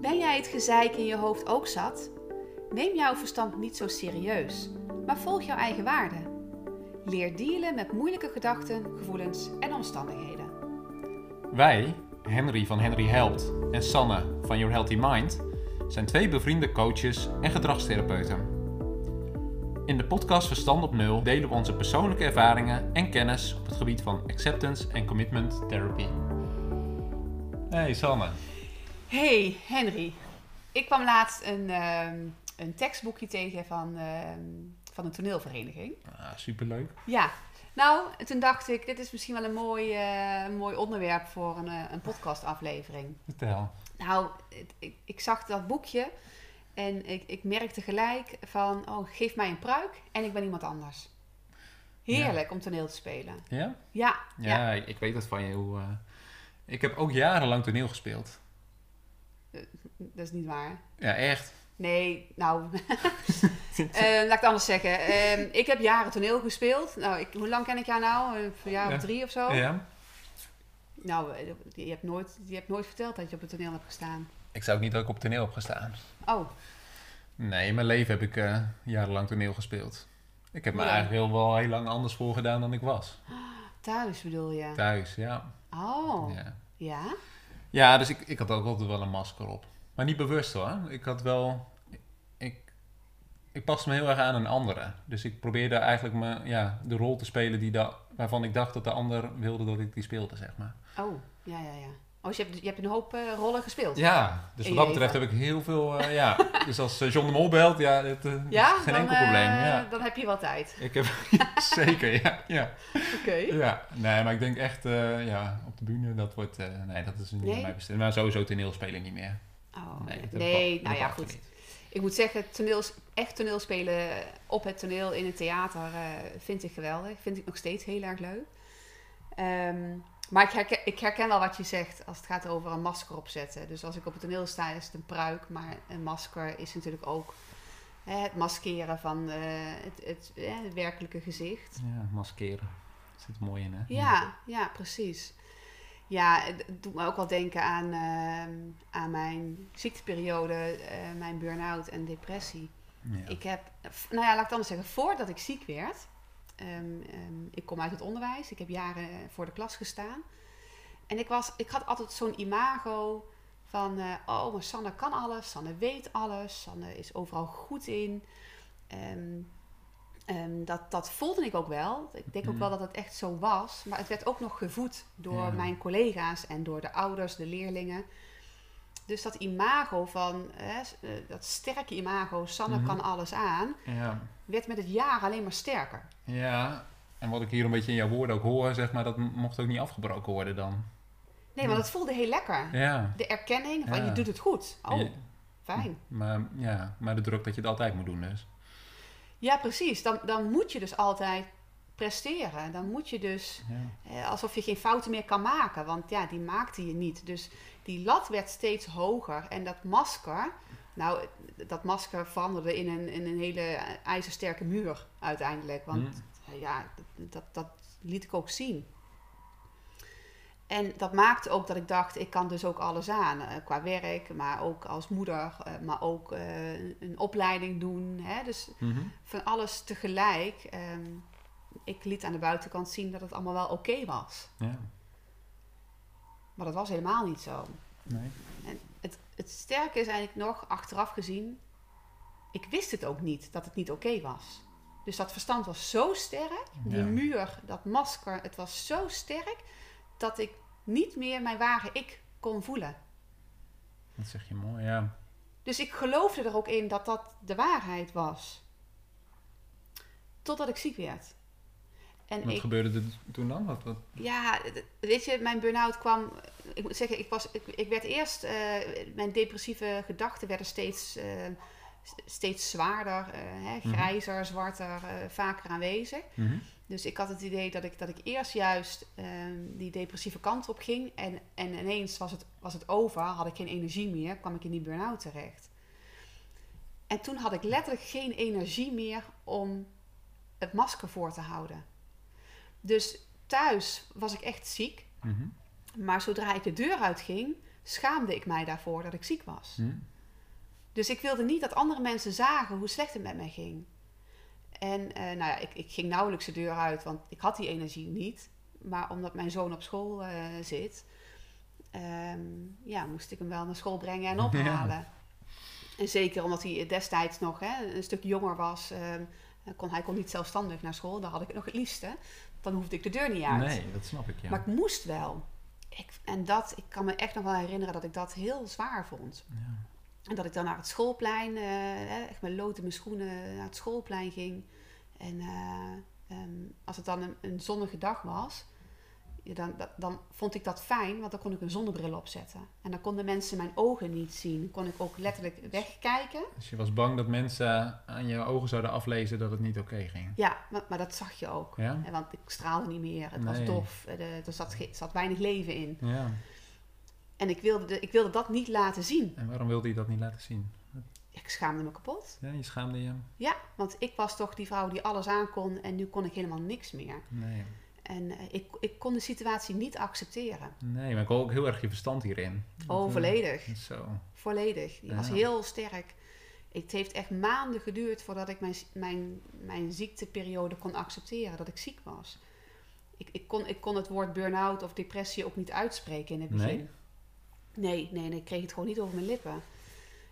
Ben jij het gezeik in je hoofd ook zat? Neem jouw verstand niet zo serieus, maar volg jouw eigen waarden. Leer dealen met moeilijke gedachten, gevoelens en omstandigheden. Wij, Henry van Henry Helpt en Sanne van Your Healthy Mind, zijn twee bevriende coaches en gedragstherapeuten. In de podcast Verstand op Nul delen we onze persoonlijke ervaringen en kennis op het gebied van acceptance en commitment therapy. Hey Sanne. Hey Henry, ik kwam laatst een, ehm, een tekstboekje tegen van, ehm, van een toneelvereniging. Ah, superleuk. Ja, nou, toen dacht ik, dit is misschien wel een mooi, eh, een mooi onderwerp voor een, eh, een podcastaflevering. Vertel. Nou, het- ik, ik zag dat boekje en ik, ik merkte gelijk van, oh, geef mij een pruik en ik ben iemand anders. Heerlijk om toneel te spelen. Ja? Ja, Ja, ik weet dat van je. Hoe, eh, Ik heb ook jarenlang toneel gespeeld. Dat is niet waar. Ja, echt. Nee, nou, eh, laat ik het anders zeggen. Ehm, ik heb jaren toneel gespeeld. Nou, ik, hoe lang ken ik jou nou? Een jaar of Ja. drie of zo? Ja. Nou, eh, je hebt, nooit, je hebt nooit verteld dat je op het toneel hebt gestaan. Ik zou ook niet dat ik op toneel heb gestaan. Oh, Nee, in mijn leven heb ik eh, jarenlang toneel gespeeld. Ik heb me Ja. eigenlijk heel, wel heel lang anders voorgedaan dan ik was. thuis bedoel je? Thuis, ja. Oh, Ja, ja? Ja dus ik, ik had ook altijd wel een masker op. Maar niet bewust hoor. Ik had wel... Ik, ik paste me heel erg aan een andere. Dus ik probeerde eigenlijk me, ja, de rol te spelen die da, waarvan ik dacht dat de ander wilde dat ik die speelde, zeg maar. Oh, ja, ja, ja. Oh, dus je hebt, je hebt een hoop eh, rollen gespeeld? Ja, dus wat dat betreft heb ik heel veel... eh, ja. Dus als eh, John de Mol belt, ja, het, Ja? geen dan, enkel probleem. Ja. Dan heb je wel tijd. Ik heb... zeker, ja. ja. Oké. Ja, nee, maar ik denk echt, ja, op de bühne, dat wordt, nee, dat is niet Nee? aan mij bestemd. Maar sowieso toneelspelen niet meer. Oh, Nee, nou ja, goed. niet. Ik moet zeggen, toneels, echt toneelspelen op het toneel in het theater vind ik geweldig. Vind ik nog steeds heel erg leuk. Ehm, maar ik herken, ik herken wel wat je zegt als het gaat over een masker opzetten. Dus als ik op het toneel sta is het een pruik, maar een masker is natuurlijk ook hè, het maskeren van eh, het, het, eh, het werkelijke gezicht. Ja, maskeren. Er zit mooi in, hè? Ja, ja, precies. Ja, het het doet me ook wel denken aan, ehm, aan mijn ziekteperiode, eh, mijn burn-out en depressie. Ja. Ik heb, nou ja, laat ik het anders zeggen, voordat ik ziek werd, ehm, ehm, ik kom uit het onderwijs, ik heb jaren voor de klas gestaan. En ik, was, ik had altijd zo'n imago van, eh, oh, maar Sanne kan alles, Sanne weet alles, Sanne is overal goed in. Ehm, dat, dat voelde ik ook wel. Ik denk ook Mhm. wel dat het echt zo was. Maar het werd ook nog gevoed door Ja. mijn collega's en door de ouders, de leerlingen. Dus dat imago van, hè, eh, dat sterke imago, Sanne Mhm. kan alles aan, ja. werd met het jaar alleen maar sterker. Ja, en wat ik hier een beetje in jouw woorden ook hoor, zeg maar, dat mocht ook niet afgebroken worden dan. Nee, want het voelde heel lekker. Ja. De erkenning van Ja. je doet het goed. Oh, je- fijn. maar, ja, maar de druk dat je het altijd moet doen dus. Ja, precies. Dan, dan moet je dus altijd presteren. Dan moet je dus Ja. eh, alsof je geen fouten meer kan maken. Want ja, die maakte je niet. Dus die lat werd steeds hoger. En dat masker, nou, dat masker veranderde in een, in een hele ijzersterke muur uiteindelijk. Want Hm. eh, ja, dat, dat liet ik ook zien. En dat maakte ook dat ik dacht, ik kan dus ook alles aan. eh, qua werk, maar ook als moeder. eh, maar ook eh, een- een opleiding doen. Hè? Dus Mhm. van alles tegelijk. ehm, ik liet aan de buitenkant zien dat het allemaal wel oké was. Ja. Maar dat was helemaal niet zo. Nee. En het, het sterke is eigenlijk nog, achteraf gezien, ik wist het ook niet dat het niet oké was. Dus dat verstand was zo sterk, die Ja. muur, dat masker, het was zo sterk dat ik niet meer mijn ware ik kon voelen. Dat zeg je mooi, ja. Dus ik geloofde er ook in dat dat de waarheid was. Totdat ik ziek werd. En Wat ik, gebeurde er toen dan? Wat, wat? Ja, weet je, mijn burn-out kwam. Ik moet zeggen, ik, was, ik, ik werd eerst. eh, mijn depressieve gedachten werden steeds, eh, steeds zwaarder, eh, hè, Mhm. grijzer, zwarter, vaker aanwezig. Mhm. Dus ik had het idee dat ik, dat ik eerst juist eh, die depressieve kant op ging. En, en ineens was het, was het over, had ik geen energie meer, kwam ik in die burn-out terecht. En toen had ik letterlijk geen energie meer om het masker voor te houden. Dus thuis was ik echt ziek. Mhm. Maar zodra ik de deur uitging, schaamde ik mij daarvoor dat ik ziek was. Hm? Dus ik wilde niet dat andere mensen zagen hoe slecht het met mij ging. En eh, nou ja, ik, ik ging nauwelijks de deur uit, want ik had die energie niet. Maar omdat mijn zoon op school eh, zit, ehm, ja, moest ik hem wel naar school brengen en ophalen. En zeker omdat hij destijds nog hè, een stuk jonger was, ehm, kon, hij kon niet zelfstandig naar school. Daar had ik het nog het liefste. Dan hoefde ik de deur niet uit. Nee, dat snap ik, ja. Maar ik moest wel. Ik, en dat, ik kan me echt nog wel herinneren dat ik dat heel zwaar vond. Ja. En dat ik dan naar het schoolplein, eh, echt mijn lood in mijn schoenen naar het schoolplein ging. En eh, ehm, als het dan een, een zonnige dag was, ja, dan, dan vond ik dat fijn, want dan kon ik een zonnebril opzetten. En dan konden mensen mijn ogen niet zien. Kon ik ook letterlijk wegkijken. Dus je was bang dat mensen aan je ogen zouden aflezen dat het niet oké ging. Ja, maar, maar dat zag je ook. Ja? Want ik straalde niet meer, het was dof, eh, er zat, zat weinig leven in. Ja. En ik wilde, de- ik wilde dat niet laten zien. En waarom wilde je dat niet laten zien? Ik schaamde me kapot. Ja, je schaamde je? Ja, want ik was toch die vrouw die alles aankon en nu kon ik helemaal niks meer. Nee. En eh, ik, ik kon de situatie niet accepteren. Nee, maar ik hoor ook heel erg je verstand hierin. Oh, Dat, eh, volledig. Zo. Volledig. Die was heel sterk. Het heeft echt maanden geduurd voordat ik mijn, mijn, mijn ziekteperiode kon accepteren, dat ik ziek was. Ik, ik, kon, ik kon het woord burn-out of depressie ook niet uitspreken in het begin. Nee? Nee, nee, nee, ik kreeg het gewoon niet over mijn lippen.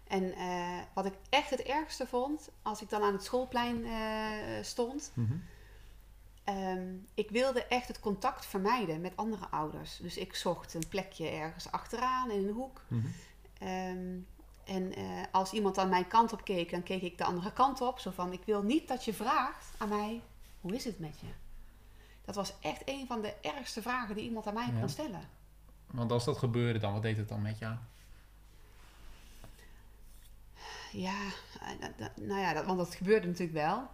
En eh, wat ik echt het ergste vond, als ik dan aan het schoolplein stond, Mhm. Ehm, ik wilde echt het contact vermijden met andere ouders. Dus ik zocht een plekje ergens achteraan in een hoek. Mhm. Ehm, en eh, als iemand aan mijn kant op keek, dan keek ik de andere kant op. Zo van, ik wil niet dat je vraagt aan mij, hoe is het met je? Dat was echt een van de ergste vragen die iemand aan mij Ja. kon stellen. Want als dat gebeurde dan, wat deed het dan met jou? Ja, eh, nou ja, dat, want dat gebeurde natuurlijk wel.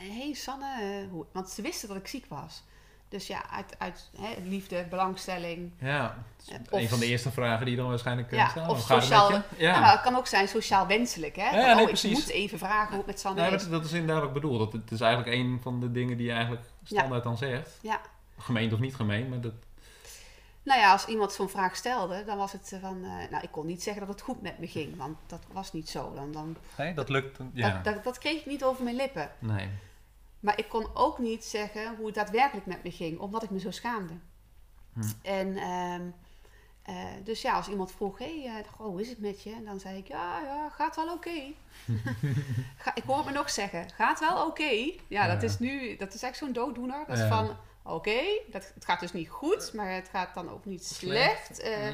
Hé hey Sanne, eh, hoe, want ze wisten dat ik ziek was. Dus ja, uit, uit hè, liefde, belangstelling. Ja, Eh, een van de eerste vragen die je dan waarschijnlijk Ja, ja, stellen. of het sociaal- je? Ja. Nou, het kan ook zijn sociaal wenselijk, hè? Ja, Van, nee, oh, ik precies. moet even vragen hoe het met Sanne Nee, is. dat is inderdaad wat ik bedoel. Dat het is eigenlijk een van de dingen die je eigenlijk standaard dan zegt. Ja. Gemeend of niet gemeen, maar dat... Nou ja, als iemand zo'n vraag stelde, dan was het eh, van... eh, nou, ik kon niet zeggen dat het goed met me ging, want dat was niet zo. Dan, dan, Nee, dat lukt. Ja. dat, dat, dat kreeg ik niet over mijn lippen. Nee. Maar ik kon ook niet zeggen hoe het daadwerkelijk met me ging, omdat ik me zo schaamde. Hm. En ehm, eh, dus ja, als iemand vroeg, hé, hey, eh, goh, hoe is het met je? En dan zei ik, ja, ja, gaat wel oké. Ik hoor het me nog zeggen, gaat wel oké. Ja, dat is nu, dat is echt zo'n dooddoener. Dat is van, oké, dat het gaat dus niet goed, maar het gaat dan ook niet slecht. Eh,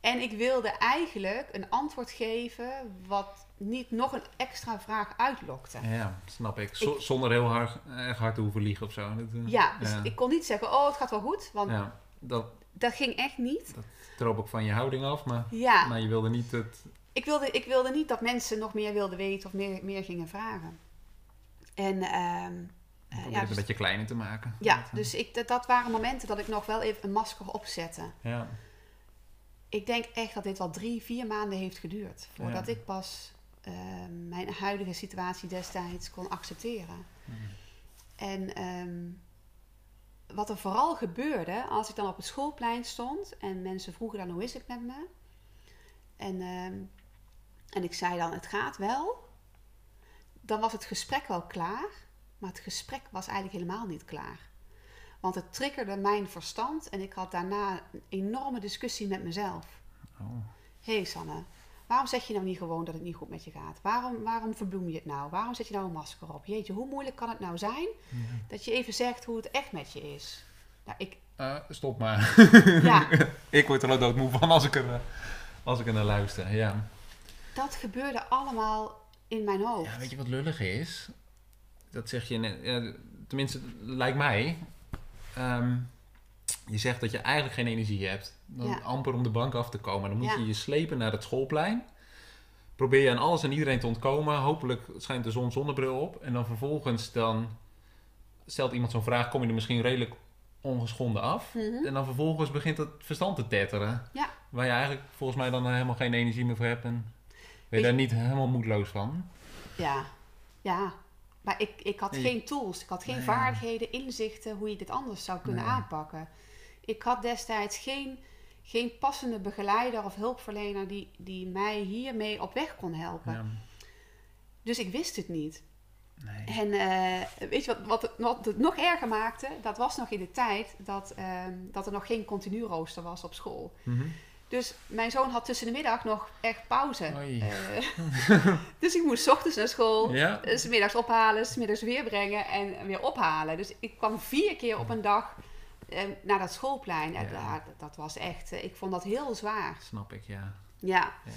en ik wilde eigenlijk een antwoord geven wat niet nog een extra vraag uitlokte. Ja, snap ik. Zo- zonder heel hard, erg hard te hoeven liegen of zo. Dat, eh, Ja, dus ja. ik kon niet zeggen, oh, het gaat wel goed, want Ja, dat dat ging echt niet. troop ook van je houding af, maar, Ja, maar je wilde niet het... ik wilde, ik wilde niet dat mensen nog meer wilden weten of meer, meer gingen vragen. En probeert ja, het dus, een beetje kleiner te maken. ja, Dat, eh, dus ik, dat, dat waren momenten dat ik nog wel even een masker opzette. Ja, Ik denk echt dat dit wel drie, vier maanden heeft geduurd. Voordat Ja. ik pas ehm, mijn huidige situatie destijds kon accepteren. Mhm. En ehm, wat er vooral gebeurde, als ik dan op het schoolplein stond en mensen vroegen dan hoe is het met me? En, ehm, en ik zei dan het gaat wel. Dan was het gesprek wel klaar, maar het gesprek was eigenlijk helemaal niet klaar. Want het triggerde mijn verstand en ik had daarna een enorme discussie met mezelf. oh. Hé hey Sanne, waarom zeg je nou niet gewoon dat het niet goed met je gaat? Waarom, waarom verbloem je het nou? Waarom zet je nou een masker op? Jeetje, hoe moeilijk kan het nou zijn Ja. dat je even zegt hoe het echt met je is? Nou, ik, Eh, stop maar. ja, ik word er al doodmoe van als ik er, eh, als ik er naar luister. Ja. dat gebeurde allemaal in mijn hoofd. ja, weet je wat lullig is? Dat zeg je net, tenminste, lijkt mij. Ehm, je zegt dat je eigenlijk geen energie hebt. Dan Ja. amper om de bank af te komen. Dan moet Ja. je je slepen naar het schoolplein. Probeer je aan alles en iedereen te ontkomen. Hopelijk schijnt de zon zonnebril op. En dan vervolgens dan stelt iemand zo'n vraag. Kom je er misschien redelijk ongeschonden af. Mhm. En dan vervolgens begint het verstand te tetteren. Ja. Waar je eigenlijk volgens mij dan helemaal geen energie meer voor hebt. En ben je daar niet helemaal moedloos van. Ja, ja. Maar ik, ik had geen tools, ik had geen Nee. vaardigheden, inzichten hoe je dit anders zou kunnen Nee. aanpakken. Ik had destijds geen, geen passende begeleider of hulpverlener die, die mij hiermee op weg kon helpen. Ja. Dus ik wist het niet. Nee. En eh, weet je wat, wat, het, wat het nog erger maakte? Dat was nog in de tijd dat, ehm, dat er nog geen continu rooster was op school. Mhm. Dus mijn zoon had tussen de middag nog echt pauze. Eh, dus ik moest 's ochtends naar school, Ja. eh, 's middags ophalen, 's middags weer brengen en weer ophalen. Dus ik kwam vier keer op een dag naar dat schoolplein. Ja. dat, dat was echt, eh, ik vond dat heel zwaar. Snap ik, ja. Ja. Ja.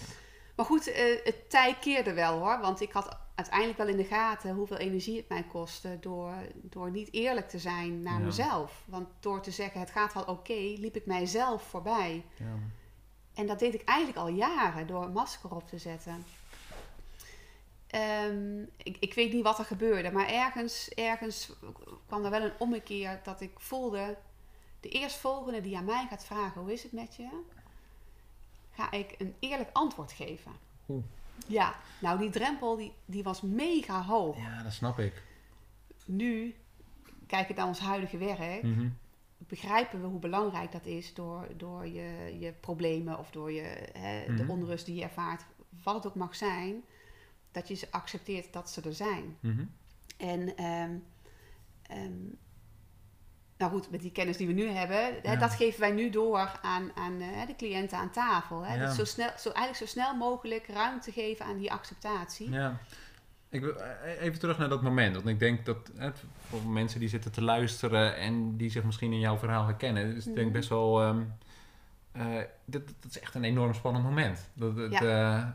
Maar goed, eh, het tij keerde wel hoor. Want ik had uiteindelijk wel in de gaten hoeveel energie het mij kostte door, door niet eerlijk te zijn naar Ja. mezelf. Want door te zeggen het gaat wel oké, liep ik mijzelf voorbij. ja. En dat deed ik eigenlijk al jaren door een masker op te zetten. Ehm, ik, ik weet niet wat er gebeurde, maar ergens, ergens kwam er wel een ommekeer dat ik voelde... de eerstvolgende die aan mij gaat vragen, hoe is het met je? Ga ik een eerlijk antwoord geven. Oeh. Ja, nou die drempel die, die was mega hoog. Ja, dat snap ik. Nu, kijk ik naar ons huidige werk, Mhm. begrijpen we hoe belangrijk dat is door, door je, je problemen of door je, hè, de Mhm. onrust die je ervaart, wat het ook mag zijn, dat je ze accepteert dat ze er zijn. Mhm. En ehm, nou goed, met die kennis die we nu hebben, hè, dat geven wij nu door aan, aan eh, de cliënten aan tafel. Hè. Ja. Dat zo snel, zo, eigenlijk zo snel mogelijk ruimte geven aan die acceptatie. Ja. Ik wil eh, even terug naar dat moment. Want ik denk dat hè, voor mensen die zitten te luisteren en die zich misschien in jouw verhaal herkennen, is denk Mhm. best wel. ehm, eh, dit, dat is echt een enorm spannend moment. Dat, dat, eh,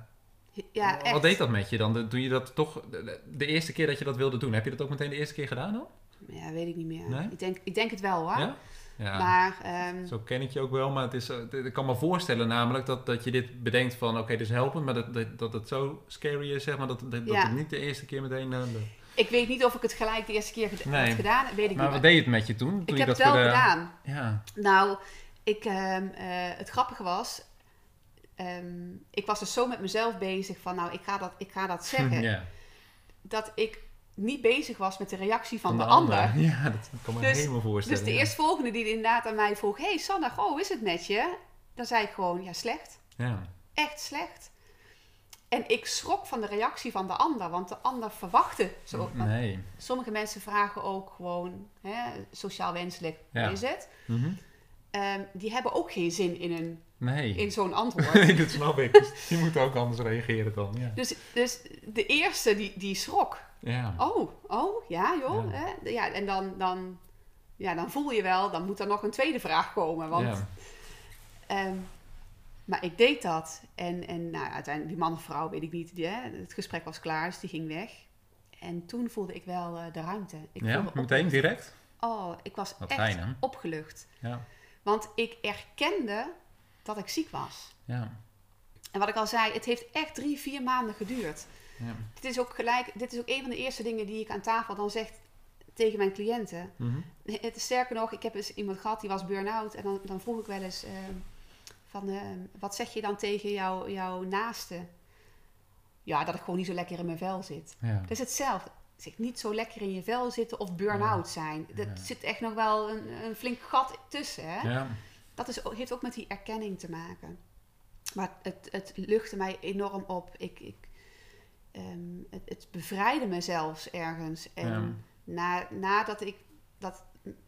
Ja, echt. wat deed dat met je dan? Toen je dat toch, de, de eerste keer dat je dat wilde doen, heb je dat ook meteen de eerste keer gedaan dan? Ja, weet ik niet meer. Nee? Ik, denk, ik denk het wel hoor. Ja? Ja. Maar ehm, Zo ken ik je ook wel, maar het is, eh, ik kan me voorstellen namelijk dat, dat je dit bedenkt van oké, dit is helpen, maar dat, dat, dat het zo scary is, zeg maar, dat, dat, dat Ja. het niet de eerste keer meteen... eh, ik weet niet of ik het gelijk de eerste keer ged- Nee. had gedaan. Weet ik maar niet. wat deed het met je toen? toen ik je heb dat het wel de- gedaan. Ja, Nou, ik, ehm, eh, het grappige was, ehm, ik was dus zo met mezelf bezig van, nou, ik ga dat, ik ga dat zeggen, ja. dat ik niet bezig was met de reactie van, de, ander. ander. Ja, dat kan me Dus- helemaal voorstellen. Dus de ja. eerstvolgende die inderdaad aan mij vroeg, hey Sanne, goh, is het met je? Dan zei ik gewoon, ja, slecht. Ja, Echt slecht. En ik schrok van de reactie van de ander, want de ander verwachtte zo. nee. Sommige mensen vragen ook gewoon, hè, sociaal wenselijk, Ja. hoe is het? Mhm. Ehm, die hebben ook geen zin in, een, Nee. in zo'n antwoord. Nee, dat snap ik. Dus die moet ook anders reageren dan. Ja. Dus, dus de eerste die, die schrok. Ja. Oh, oh, ja joh. Ja. Ja, en dan, dan, ja, dan voel je wel, dan moet er nog een tweede vraag komen. Want, ja. ehm, maar ik deed dat. En, en nou, uiteindelijk, die man of vrouw, weet ik niet. Die, hè, het gesprek was klaar, dus die ging weg. En toen voelde ik wel eh, de ruimte. Ik ja, meteen direct? Oh, ik was Wat echt fijn, opgelucht. Ja. Want ik erkende dat ik ziek was. Ja. En wat ik al zei, het heeft echt drie, vier maanden geduurd. Ja. Dit is ook gelijk, dit is ook een van de eerste dingen die ik aan tafel dan zeg tegen mijn cliënten. Mhm. Het is sterker nog, ik heb eens iemand gehad die was burn-out. En dan, dan vroeg ik wel eens ehm, van, ehm, wat zeg je dan tegen jou, jouw naaste? Ja, dat ik gewoon niet zo lekker in mijn vel zit. ja. Dat is hetzelfde. Zeg, niet zo lekker in je vel zitten of burn-out zijn. Er Ja. zit echt nog wel een, een flink gat tussen. Hè? Ja. Dat is, heeft ook met die erkenning te maken. Maar het, het luchtte mij enorm op. Ik, ik, ehm, het, het bevrijdde me zelfs ergens. En Ja. na, nadat ik dat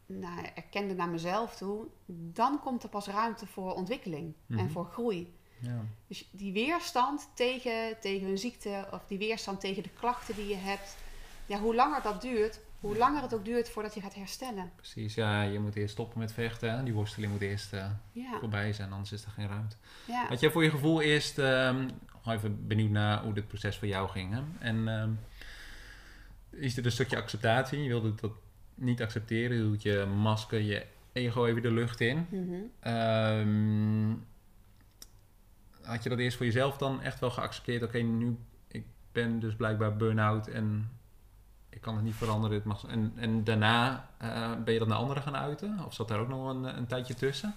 nou, erkende naar mezelf toe, dan komt er pas ruimte voor ontwikkeling en Mhm. voor groei. Ja. Dus die weerstand tegen, tegen een ziekte of die weerstand tegen de klachten die je hebt, ja, hoe langer dat duurt, hoe langer het ook duurt voordat je gaat herstellen. Precies, ja, je moet eerst stoppen met vechten. hè. Die worsteling moet eerst eh, Ja, voorbij zijn, anders is er geen ruimte. ja. Had jij voor je gevoel eerst, gewoon even benieuwd naar hoe dit proces voor jou ging. Hè? En ehm, is dit een stukje acceptatie? Je wilde dat niet accepteren, je hield je masker, je ego even de lucht in. Mhm. Ehm, had je dat eerst voor jezelf dan echt wel geaccepteerd? Oké, nu ik ben dus blijkbaar burn-out en ik kan het niet veranderen. Het mag, en, en daarna eh, ben je dat naar anderen gaan uiten? Of zat daar ook nog een, een tijdje tussen?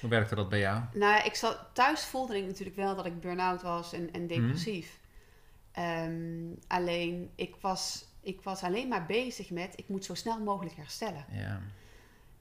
Hoe werkte dat bij jou? Nou, ik zat, thuis voelde ik natuurlijk wel dat ik burn-out was en, en depressief. Ehm, alleen, ik was, ik was alleen maar bezig met, ik moet zo snel mogelijk herstellen. Ja,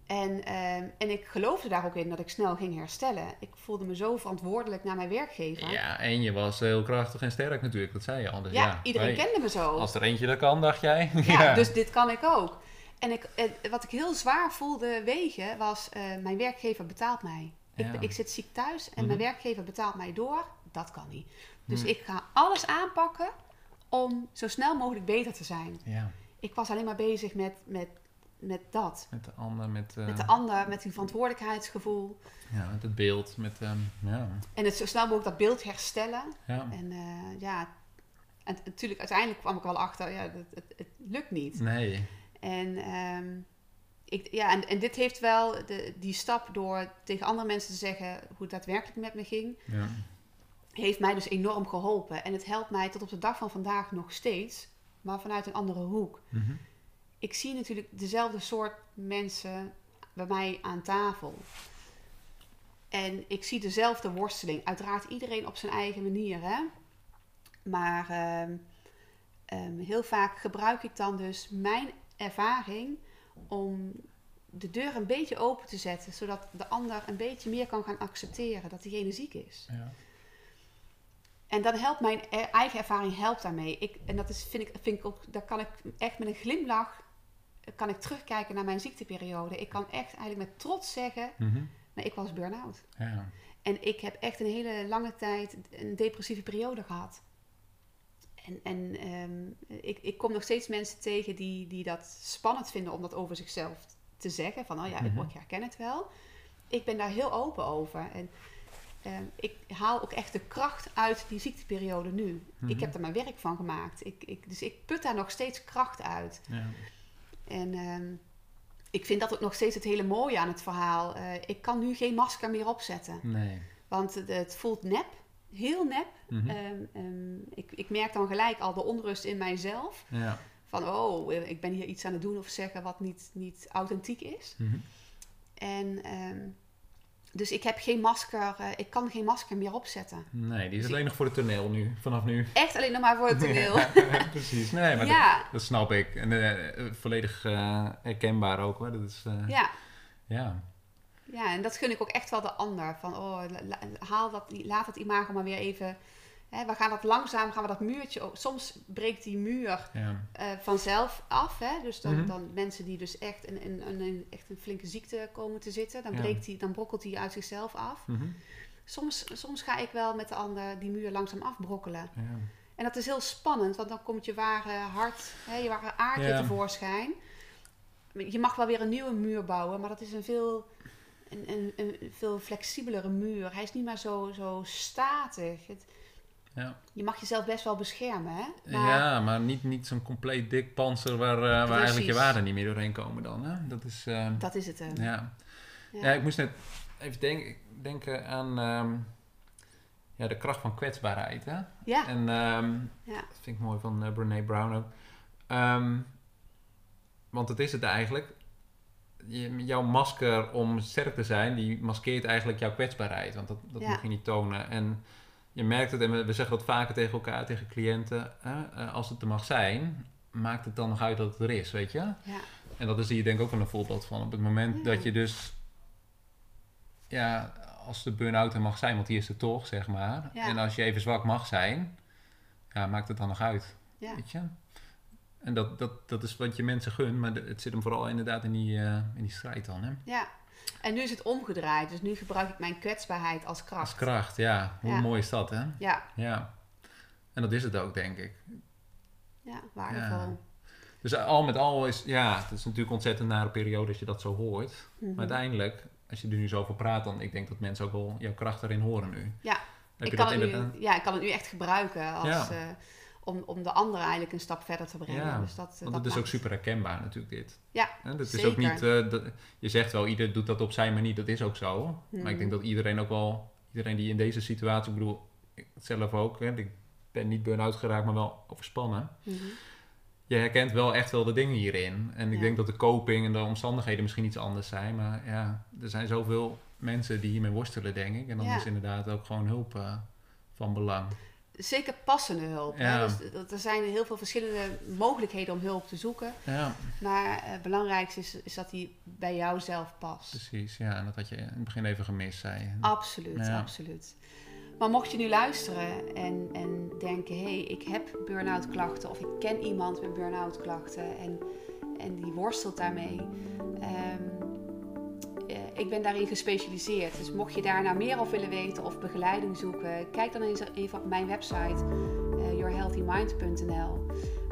En, ehm, en ik geloofde daar ook in dat ik snel ging herstellen. Ik voelde me zo verantwoordelijk naar mijn werkgever. Ja, en je was heel krachtig en sterk natuurlijk, dat zei je al. Dus Ja, ja, iedereen hey, kende me zo. Als er eentje dat kan, dacht jij. ja, dus dit kan ik ook. En ik, eh, wat ik heel zwaar voelde wegen was, eh, mijn werkgever betaalt mij. Ik, Ja. ik zit ziek thuis en Mhm. mijn werkgever betaalt mij door. Dat kan niet. Dus ik ga alles aanpakken om zo snel mogelijk beter te zijn. Ja, Ik was alleen maar bezig met, met, met dat. met de ander, met, eh, Met de ander, met die verantwoordelijkheidsgevoel. ja, met het beeld, met, ehm, ja, En het zo snel mogelijk dat beeld herstellen. ja. En eh, ja, en natuurlijk uiteindelijk kwam ik wel achter, ja, het, het, het lukt niet. Nee, En, ehm, ik, ja, en, en dit heeft wel de, die stap door tegen andere mensen te zeggen hoe het daadwerkelijk met me ging, ja. heeft mij dus enorm geholpen. En het helpt mij tot op de dag van vandaag nog steeds, maar vanuit een andere hoek. Mhm. Ik zie natuurlijk dezelfde soort mensen bij mij aan tafel. En ik zie dezelfde worsteling. Uiteraard iedereen op zijn eigen manier, hè. Maar ehm, ehm, heel vaak gebruik ik dan dus mijn ervaring om de deur een beetje open te zetten, zodat de ander een beetje meer kan gaan accepteren dat diegene ziek is. Ja. En dan helpt mijn e- eigen ervaring helpt daarmee. Ik, en dat is, vind ik, vind ik ook, daar kan ik echt met een glimlach kan ik terugkijken naar mijn ziekteperiode. Ik kan echt eigenlijk met trots zeggen, Mhm. ik was burn-out. ja. En ik heb echt een hele lange tijd een depressieve periode gehad. En, en ehm, ik, ik kom nog steeds mensen tegen die, die dat spannend vinden om dat over zichzelf te zeggen. Van, oh ja, Mhm. ik, ik herken het wel. Ik ben daar heel open over. En ehm, ik haal ook echt de kracht uit die ziekteperiode nu. Mhm. Ik heb er mijn werk van gemaakt. Ik, ik, dus ik put daar nog steeds kracht uit. ja. En ehm, ik vind dat ook nog steeds het hele mooie aan het verhaal. Eh, ik kan nu geen masker meer opzetten. Nee. Want het, het voelt nep, heel nep. Mhm. Ehm, ehm, ik, ik merk dan gelijk al de onrust in mijzelf. Ja. Van, oh, eh, ik ben hier iets aan het doen of zeggen wat niet, niet authentiek is. Mhm. En dus ik heb geen masker, eh, ik kan geen masker meer opzetten. Nee, die is Dus alleen nog voor het toneel nu, vanaf nu. Echt alleen nog maar voor het toneel. Ja, precies. Nee, maar Ja, dat, dat snap ik. En eh, eh, volledig eh, herkenbaar ook hoor. Dat is, ja. ja. Ja, en dat gun ik ook echt wel de ander. Van, oh, haal dat, laat dat imago maar weer even... Hè, we gaan dat langzaam, gaan we dat muurtje... ook- Soms breekt die muur ja. eh, vanzelf af. Hè? Dus dan, Mhm. dan mensen die dus echt een, een, een, een- echt een flinke ziekte komen te zitten... dan, breekt die, dan brokkelt die uit zichzelf af. Mhm. Soms, soms ga ik wel met de ander die muur langzaam afbrokkelen. ja. En dat is heel spannend, want dan komt je ware hart, hè, je ware aard weer Ja. tevoorschijn. Je mag wel weer een nieuwe muur bouwen, maar dat is een veel, een, een, een veel flexibelere muur. Hij is niet meer zo, zo statig. Het, Ja. je mag jezelf best wel beschermen, hè? Maar, ja, maar niet, niet zo'n compleet dik panzer waar, eh, waar eigenlijk je waarden niet meer doorheen komen dan. Hè? Dat is... eh, Dat is het. hè. ja. Ja. Ja. ik moest net even denken, denken aan ehm, ja, de kracht van kwetsbaarheid. Hè? Ja, En ehm, Ja. dat vind ik mooi van uh, Brene Brown ook. Ehm, want het is het eigenlijk. Je, jouw masker om sterk te zijn, die maskeert eigenlijk jouw kwetsbaarheid. Want dat, dat Ja. mag je niet tonen. En je merkt het, en we, zeggen dat vaker tegen elkaar, tegen cliënten. hè, eh, als het er mag zijn, maakt het dan nog uit dat het er is, weet je? ja, En dat is hier denk ik ook wel een voorbeeld van. Op het moment Ja. dat je dus... Ja, als de burn-out er mag zijn, want die is er toch, zeg maar. Ja. En als je even zwak mag zijn, ja, maakt het dan nog uit, ja. weet je? En dat, dat, dat is wat je mensen gunt, maar het zit hem vooral inderdaad in die, eh, in die strijd dan, hè? ja. En nu is het omgedraaid, dus nu gebruik ik mijn kwetsbaarheid als kracht. Als kracht, ja. Hoe Ja. mooi is dat, hè? Ja, Ja. En dat is het ook, denk ik. ja, waardevol. Dus al met al is, ja, het is natuurlijk ontzettend nare periode als je dat zo hoort. Mhm. Maar uiteindelijk, als je er nu zo over praat, dan ik denk dat mensen ook wel jouw kracht erin horen nu. Ja, Heb ik kan, het nu, ja, ik kan het nu echt gebruiken als, Ja. eh, om, om de ander eigenlijk een stap verder te brengen. Ja, dus dat, Want dat het is ook super herkenbaar natuurlijk dit. Ja, dat is ook niet, eh, dat- je zegt wel, ieder doet dat op zijn manier, dat is ook zo. Maar ik denk dat iedereen ook wel, iedereen die in deze situatie, ik bedoel, ik zelf ook, hè, ik ben niet burn-out geraakt, maar wel overspannen. Mhm. Je herkent wel echt wel de dingen hierin. En ik Ja. denk dat de coping en de omstandigheden misschien iets anders zijn. Maar ja, er zijn zoveel mensen die hiermee worstelen, denk ik. En dan Ja. is inderdaad ook gewoon hulp eh, van belang. Zeker passende hulp. Hè? Ja. Dus dat- er zijn heel veel verschillende mogelijkheden om hulp te zoeken. Ja, Maar eh, het belangrijkste is, is dat die bij jou zelf past. precies. Ja, en dat had je in het begin even gemist, zei je. Absoluut, Ja. absoluut. Maar mocht je nu luisteren en, en denken, hé, hey, ik heb burn-out klachten of ik ken iemand met burn-out klachten en, en die worstelt daarmee. eh, ik ben daarin gespecialiseerd. Dus mocht je daar nou meer over willen weten of begeleiding zoeken, kijk dan eens even op mijn website eh, yourhealthymind.nl.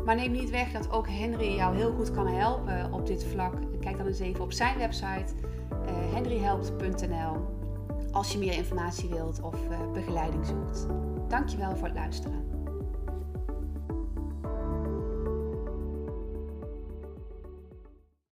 Maar neem niet weg dat ook Henry jou heel goed kan helpen op dit vlak. Kijk dan eens even op zijn website eh henryhelpt.nl als je meer informatie wilt of eh, begeleiding zoekt. Dankjewel voor het luisteren.